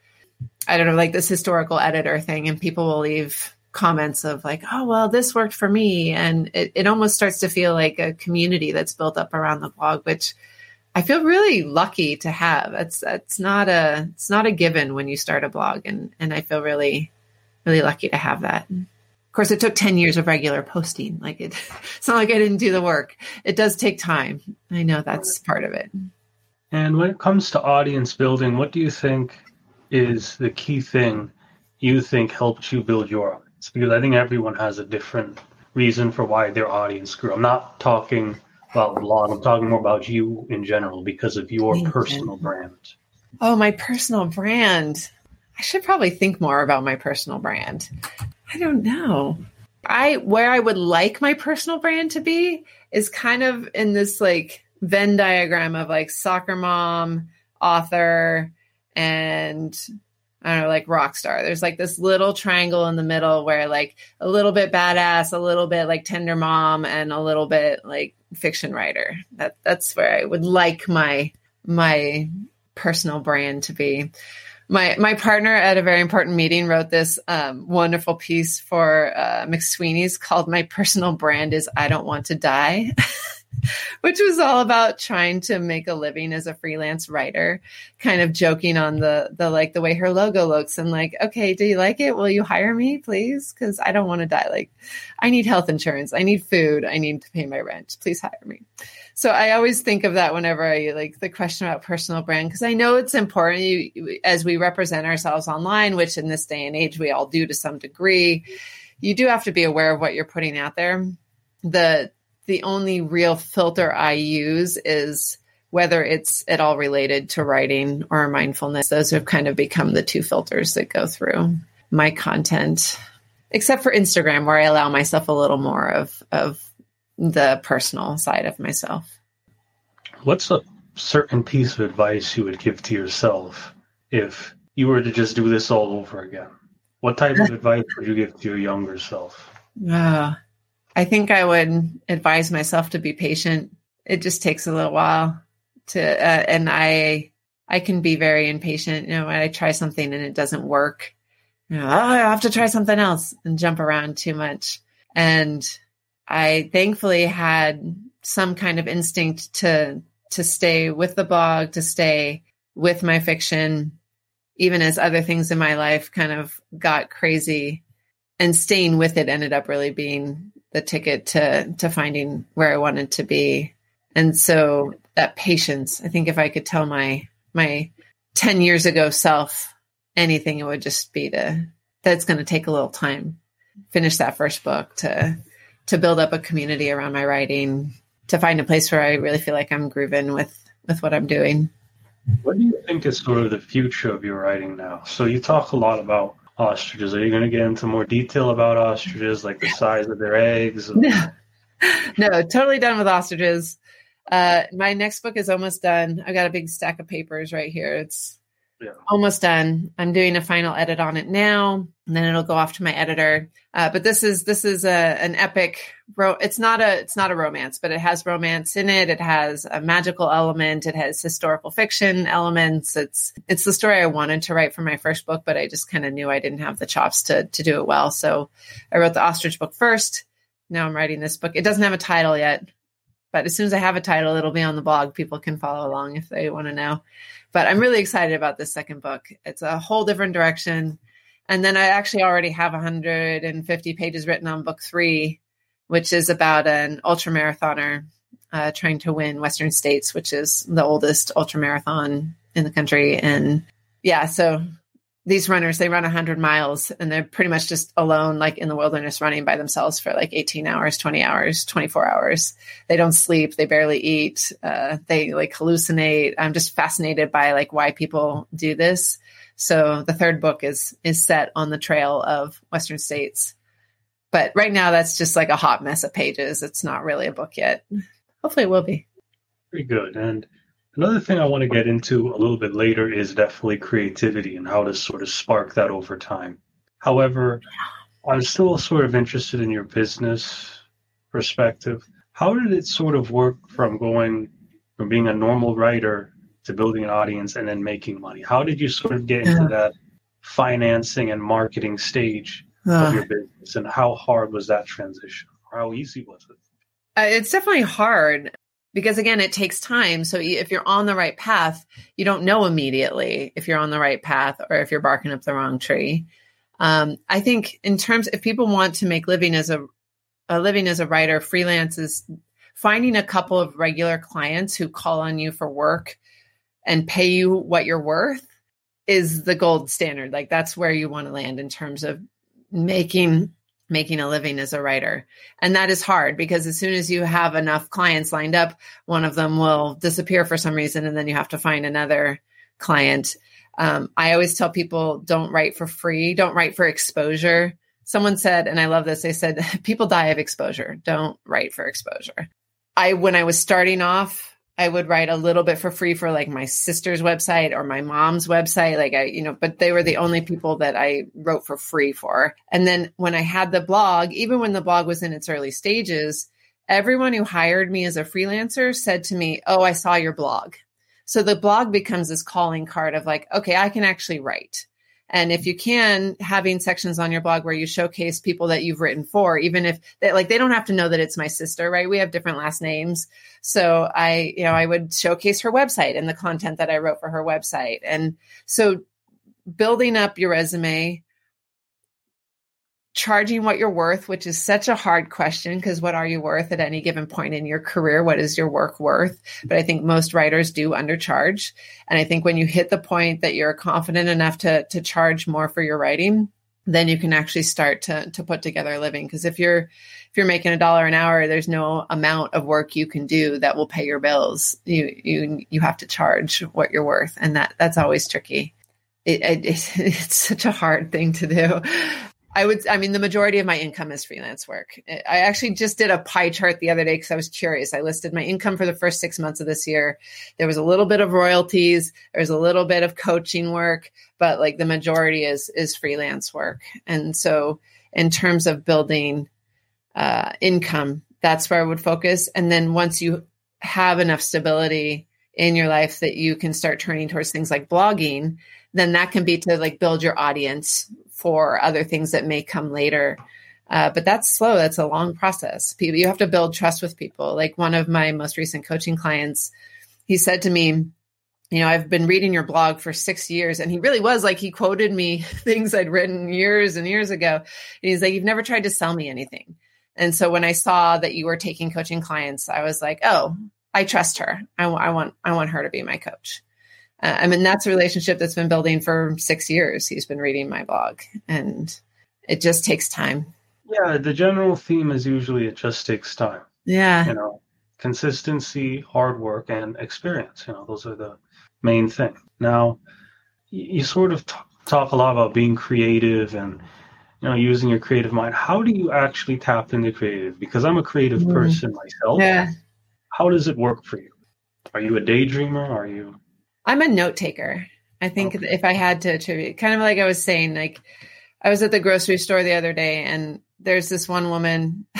i don't know like this historical editor thing and people will leave comments of like oh well this worked for me and it, it almost starts to feel like a community that's built up around the blog which i feel really lucky to have it's it's not a it's not a given when you start a blog and and i feel really really lucky to have that Of course, it took 10 years of regular posting. Like it, it's not like I didn't do the work. It does take time. I know that's part of it. And when it comes to audience building, what do you think is the key thing you think helped you build your audience? Because I think everyone has a different reason for why their audience grew. I'm not talking about blog, I'm talking more about you in general because of your personal brand. Oh, my personal brand. I should probably think more about my personal brand. I don't know. I where I would like my personal brand to be is kind of in this like Venn diagram of like soccer mom, author, and I don't know, like rock star. There's like this little triangle in the middle where like a little bit badass, a little bit like tender mom, and a little bit like fiction writer. That that's where I would like my my personal brand to be. My my partner at a very important meeting wrote this um, wonderful piece for uh, McSweeney's called "My Personal Brand is I Don't Want to Die." which was all about trying to make a living as a freelance writer, kind of joking on the the like the way her logo looks and like, okay, do you like it? Will you hire me, please? Because I don't want to die. Like, I need health insurance, I need food, I need to pay my rent. Please hire me. So I always think of that whenever I like the question about personal brand because I know it's important you, as we represent ourselves online, which in this day and age we all do to some degree. You do have to be aware of what you're putting out there. The the only real filter I use is whether it's at all related to writing or mindfulness. Those have kind of become the two filters that go through my content, except for Instagram, where I allow myself a little more of, of the personal side of myself. What's a certain piece of advice you would give to yourself if you were to just do this all over again? What type of advice would you give to your younger self? Uh, I think I would advise myself to be patient. It just takes a little while to, uh, and I, I can be very impatient. You know, when I try something and it doesn't work, you know, oh, I have to try something else and jump around too much. And I thankfully had some kind of instinct to, to stay with the blog, to stay with my fiction, even as other things in my life kind of got crazy and staying with it ended up really being the ticket to to finding where I wanted to be. And so that patience, I think if I could tell my my 10 years ago self anything, it would just be to that's going to take a little time. Finish that first book to to build up a community around my writing, to find a place where I really feel like I'm grooving with with what I'm doing. What do you think is sort of the future of your writing now? So you talk a lot about ostriches. Are you going to get into more detail about ostriches, like the size of their eggs? No, no totally done with ostriches. Uh, my next book is almost done. I've got a big stack of papers right here. It's yeah. almost done. I'm doing a final edit on it now, and then it'll go off to my editor. Uh, but this is this is a an epic. Ro- it's not a it's not a romance, but it has romance in it. It has a magical element. It has historical fiction elements. It's it's the story I wanted to write for my first book, but I just kind of knew I didn't have the chops to to do it well. So I wrote the ostrich book first. Now I'm writing this book. It doesn't have a title yet, but as soon as I have a title, it'll be on the blog. People can follow along if they want to know. But I'm really excited about this second book. It's a whole different direction. And then I actually already have 150 pages written on book three, which is about an ultra marathoner uh, trying to win Western States, which is the oldest ultra marathon in the country. And yeah, so these runners they run 100 miles and they're pretty much just alone like in the wilderness running by themselves for like 18 hours 20 hours 24 hours. They don't sleep. They barely eat. Uh, they like hallucinate. I'm just fascinated by like why people do this. So the third book is is set on the trail of western states. But right now that's just like a hot mess of pages. It's not really a book yet. Hopefully it will be. Very good. And Another thing I want to get into a little bit later is definitely creativity and how to sort of spark that over time. However, I'm still sort of interested in your business perspective. How did it sort of work from going from being a normal writer to building an audience and then making money? How did you sort of get into that financing and marketing stage uh, of your business and how hard was that transition? Or how easy was it? Uh, it's definitely hard because again it takes time. So if you're on the right path you don't know immediately if you're on the right path or if you're barking up the wrong tree. Um, i think in terms if people want to make living as a, a living as a writer freelance is finding a couple of regular clients who call on you for work and pay you what you're worth is the gold standard. Like that's where you want to land in terms of making making a living as a writer. And that is hard because as soon as you have enough clients lined up, one of them will disappear for some reason and then you have to find another client. Um, I always tell people don't write for free, don't write for exposure, someone said, and I love this, they said, people die of exposure. Don't write for exposure. I, when I was starting off, I would write a little bit for free for like my sister's website or my mom's website. Like I, you know, but they were the only people that I wrote for free for. And then when I had the blog, even when the blog was in its early stages, everyone who hired me as a freelancer said to me, Oh, I saw your blog. So the blog becomes this calling card of like, okay, I can actually write. And if you can, having sections on your blog where you showcase people that you've written for, even if they like they don't have to know that it's my sister, right? We have different last names. So I, you know, I would showcase her website and the content that I wrote for her website. And so building up your resume, charging what you're worth, which is such a hard question because what are you worth at any given point in your career? What is your work worth? But I think most writers do undercharge. And I think when you hit the point that you're confident enough to to charge more for your writing, then you can actually start to to put together a living. Because if you're if you're making a dollar an hour, there's no amount of work you can do that will pay your bills. You you you have to charge what you're worth, and that that's always tricky. It, it, it's such a hard thing to do. I would, I mean, the majority of my income is freelance work. I actually just did a pie chart the other day because I was curious. I listed my income for the first six months of this year. There was a little bit of royalties, there was a little bit of coaching work, but like the majority is is freelance work. And so, in terms of building uh, income, that's where I would focus. And then once you have enough stability in your life that you can start turning towards things like blogging, then that can be to like build your audience for other things that may come later. Uh, but that's slow. That's a long process. People, you have to build trust with people. Like one of my most recent coaching clients, he said to me, you know, I've been reading your blog for six years. And he really was like, he quoted me things I'd written years and years ago. And he's like, you've never tried to sell me anything. And so when I saw that you were taking coaching clients, I was like, oh, I trust her. I, w- I want, I want her to be my coach. Uh, I mean, that's a relationship that's been building for six years. He's been reading my blog, and it just takes time. Yeah, the general theme is usually it just takes time. Yeah. You know, consistency, hard work, and experience. You know, those are the main thing. Now, you sort of t- talk a lot about being creative and you know using your creative mind. How do you actually tap into creative? Because I'm a creative mm. person myself. Yeah. How does it work for you? Are you a daydreamer? Are you I'm a note taker. I think okay. if I had to attribute, kind of like I was saying, like I was at the grocery store the other day and there's this one woman.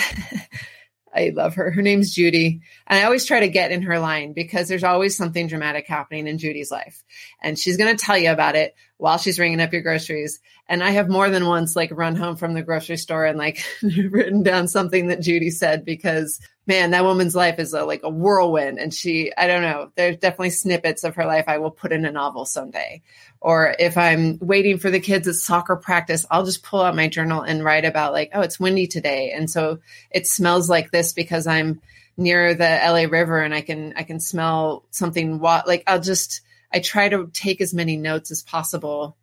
I love her. Her name's Judy. And I always try to get in her line because there's always something dramatic happening in Judy's life. And she's going to tell you about it while she's ringing up your groceries. And I have more than once like run home from the grocery store and like written down something that Judy said because man, that woman's life is a, like a whirlwind. And she, I don't know, there's definitely snippets of her life I will put in a novel someday. Or if I'm waiting for the kids at soccer practice, I'll just pull out my journal and write about like, oh, it's windy today. And so it smells like this because I'm near the LA River and I can, I can smell something like I'll just, I try to take as many notes as possible.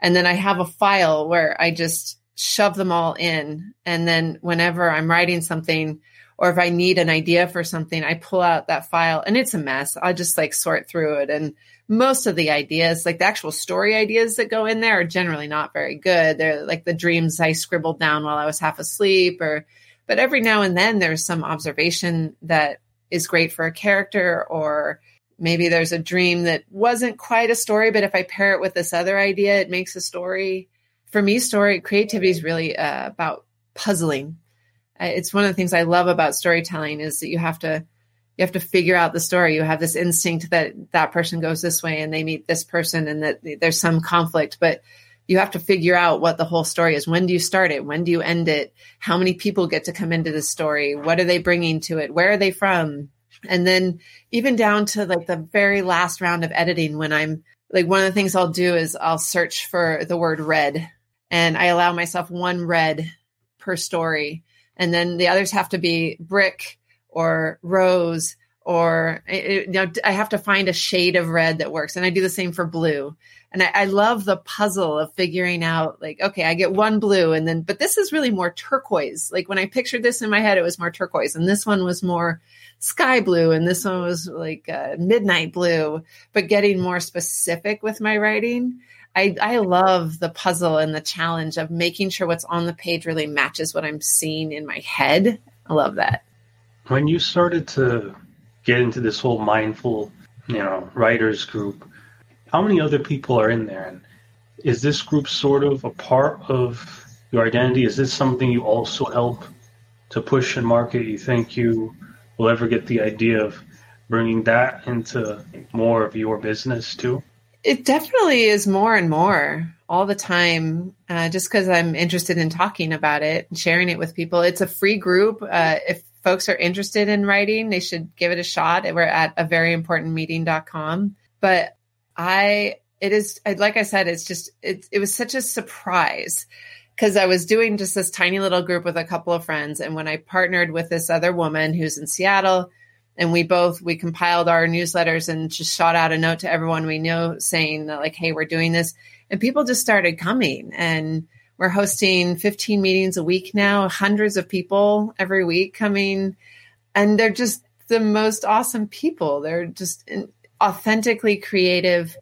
And then I have a file where I just shove them all in. And then whenever I'm writing something, or if I need an idea for something, I pull out that file and it's a mess. I just like sort through it. And most of the ideas, like the actual story ideas that go in there, are generally not very good. They're like the dreams I scribbled down while I was half asleep, or, but every now and then there's some observation that is great for a character, or maybe there's a dream that wasn't quite a story, but if I pair it with this other idea, it makes a story. For me, story creativity is really uh, about puzzling it's one of the things I love about storytelling is that you have to you have to figure out the story. You have this instinct that that person goes this way and they meet this person and that there's some conflict, but you have to figure out what the whole story is. When do you start it? When do you end it? How many people get to come into the story? What are they bringing to it? Where are they from? And then even down to like the very last round of editing when I'm like one of the things I'll do is I'll search for the word red and I allow myself one red per story and then the others have to be brick or rose or you know i have to find a shade of red that works. And i do the same for blue. And I, I, love the puzzle of figuring out like okay i get one blue and then but this is really more turquoise. Like when i pictured this in my head it was more turquoise. And this one was more sky blue and this one was like uh, midnight blue but getting more specific with my writing I, I love the puzzle and the challenge of making sure what's on the page really matches what I'm seeing in my head. I love that. When you started to get into this whole mindful, you know, writers group, how many other people are in there? And is this group sort of a part of your identity? Is this something you also help to push and market? You think you will ever get the idea of bringing that into more of your business too? It definitely is more and more all the time, uh, just because I'm interested in talking about it and sharing it with people. It's a free group. Uh, if folks are interested in writing, they should give it a shot. We're at a very important meeting.com. But I, it is, like I said, it's just, it, it was such a surprise because I was doing just this tiny little group with a couple of friends. And when I partnered with this other woman who's in Seattle, and we both we compiled our newsletters and just shot out a note to everyone we know saying that like hey we're doing this. And people just started coming. And we're hosting 15 meetings a week now hundreds of people every week coming. And they're just the most awesome people. They're just authentically creative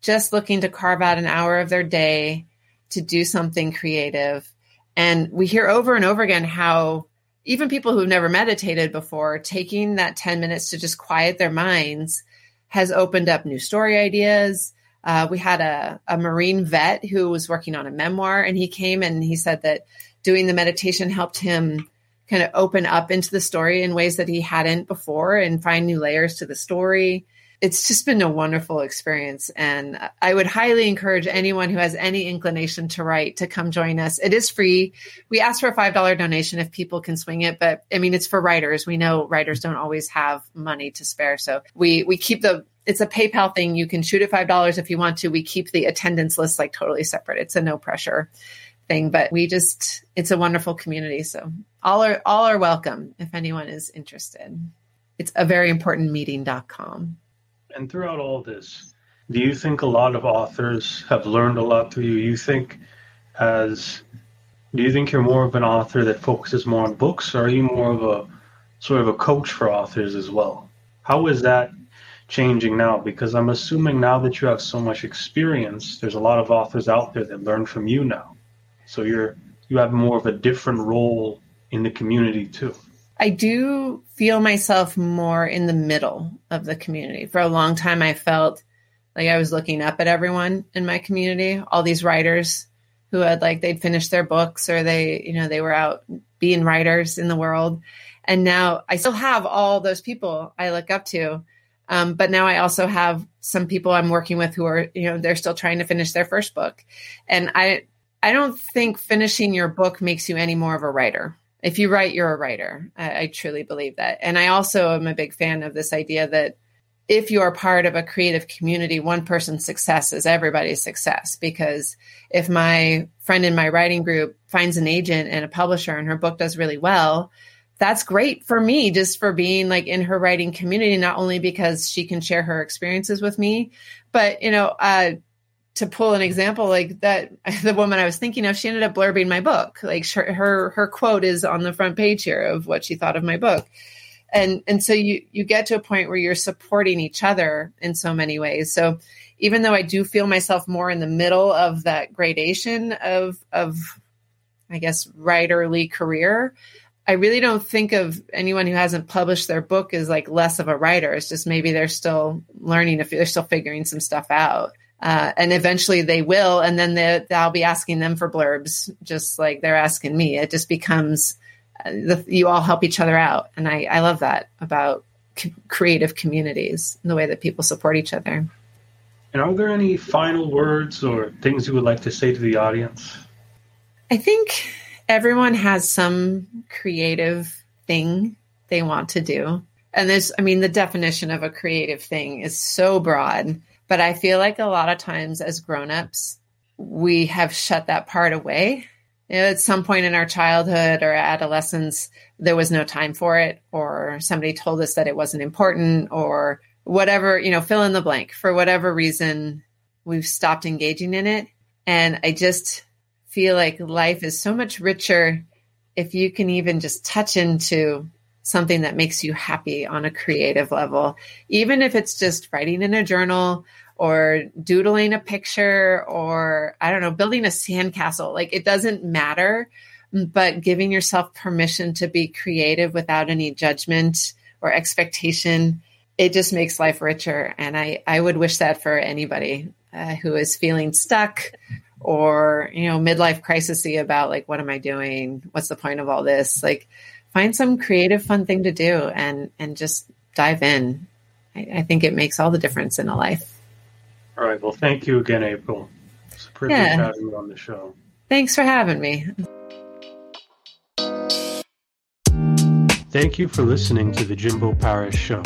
just looking to carve out an hour of their day to do something creative. And we hear over and over again how even people who've never meditated before, taking that 10 minutes to just quiet their minds has opened up new story ideas. Uh, we had a, a Marine vet who was working on a memoir, and he came and he said that doing the meditation helped him kind of open up into the story in ways that he hadn't before and find new layers to the story it's just been a wonderful experience. And I would highly encourage anyone who has any inclination to write to come join us. It is free. We ask for a $5 donation if people can swing it, but I mean, it's for writers. We know writers don't always have money to spare. So we, we keep the, it's a PayPal thing. You can shoot at $5 if you want to. We keep the attendance list like totally separate. It's a no pressure thing, but we just, it's a wonderful community. So all are, all are welcome if anyone is interested. It's a very important meeting.com. And throughout all this, do you think a lot of authors have learned a lot through you? You think as do you think you're more of an author that focuses more on books, or are you more of a sort of a coach for authors as well? How is that changing now? Because I'm assuming now that you have so much experience, there's a lot of authors out there that learn from you now. So you're you have more of a different role in the community too. I do feel myself more in the middle of the community. For a long time, I felt like I was looking up at everyone in my community, all these writers who had like they'd finished their books or they, you know, they were out being writers in the world. And now I still have all those people I look up to. Um, but now I also have some people I'm working with who are, you know, they're still trying to finish their first book. And I, I don't think finishing your book makes you any more of a writer if you write, you're a writer. I, I, truly believe that. And I also am a big fan of this idea that if you are part of a creative community, one person's success is everybody's success. Because if my friend in my writing group finds an agent and a publisher and her book does really well, that's great for me just for being like in her writing community, not only because she can share her experiences with me, but you know, uh, to pull an example like that the woman i was thinking of she ended up blurbing my book. Like her, her her quote is on the front page here of what she thought of my book. And and so you you get to a point where you're supporting each other in so many ways. So even though i do feel myself more in the middle of that gradation of of i guess writerly career i really don't think of anyone who hasn't published their book as like less of a writer. It's just maybe they're still learning if they're still figuring some stuff out uh, and eventually they will, and then they, I'll be asking them for blurbs, just like they're asking me. It just becomes uh, the, you all help each other out, and I, I love that about c- creative communities and the way that people support each other. And are there any final words or things you would like to say to the audience? I think everyone has some creative thing they want to do. And there's, I mean, the definition of a creative thing is so broad but I feel like a lot of times as grown-ups, we have shut that part away. You know, at some point in our childhood or adolescence, there was no time for it, or somebody told us that it wasn't important, or whatever, you know, fill in the blank. For whatever reason, we've stopped engaging in it. And I just feel like life is so much richer if you can even just touch into something that makes you happy on a creative level, even if it's just writing in a journal or doodling a picture or I don't know, building a sandcastle. Like it doesn't matter, but giving yourself permission to be creative without any judgment or expectation, it just makes life richer. And I, I would wish that for anybody uh, who is feeling stuck or, you know, midlife crisisy about like, what am I doing? What's the point of all this? Like find some creative, fun thing to do and, and just dive in. I, I think it makes all the difference in a life. All right. Well, thank you again, April. It's a privilege yeah. having you on the show. Thanks for having me. Thank you for listening to the Jimbo Paris Show.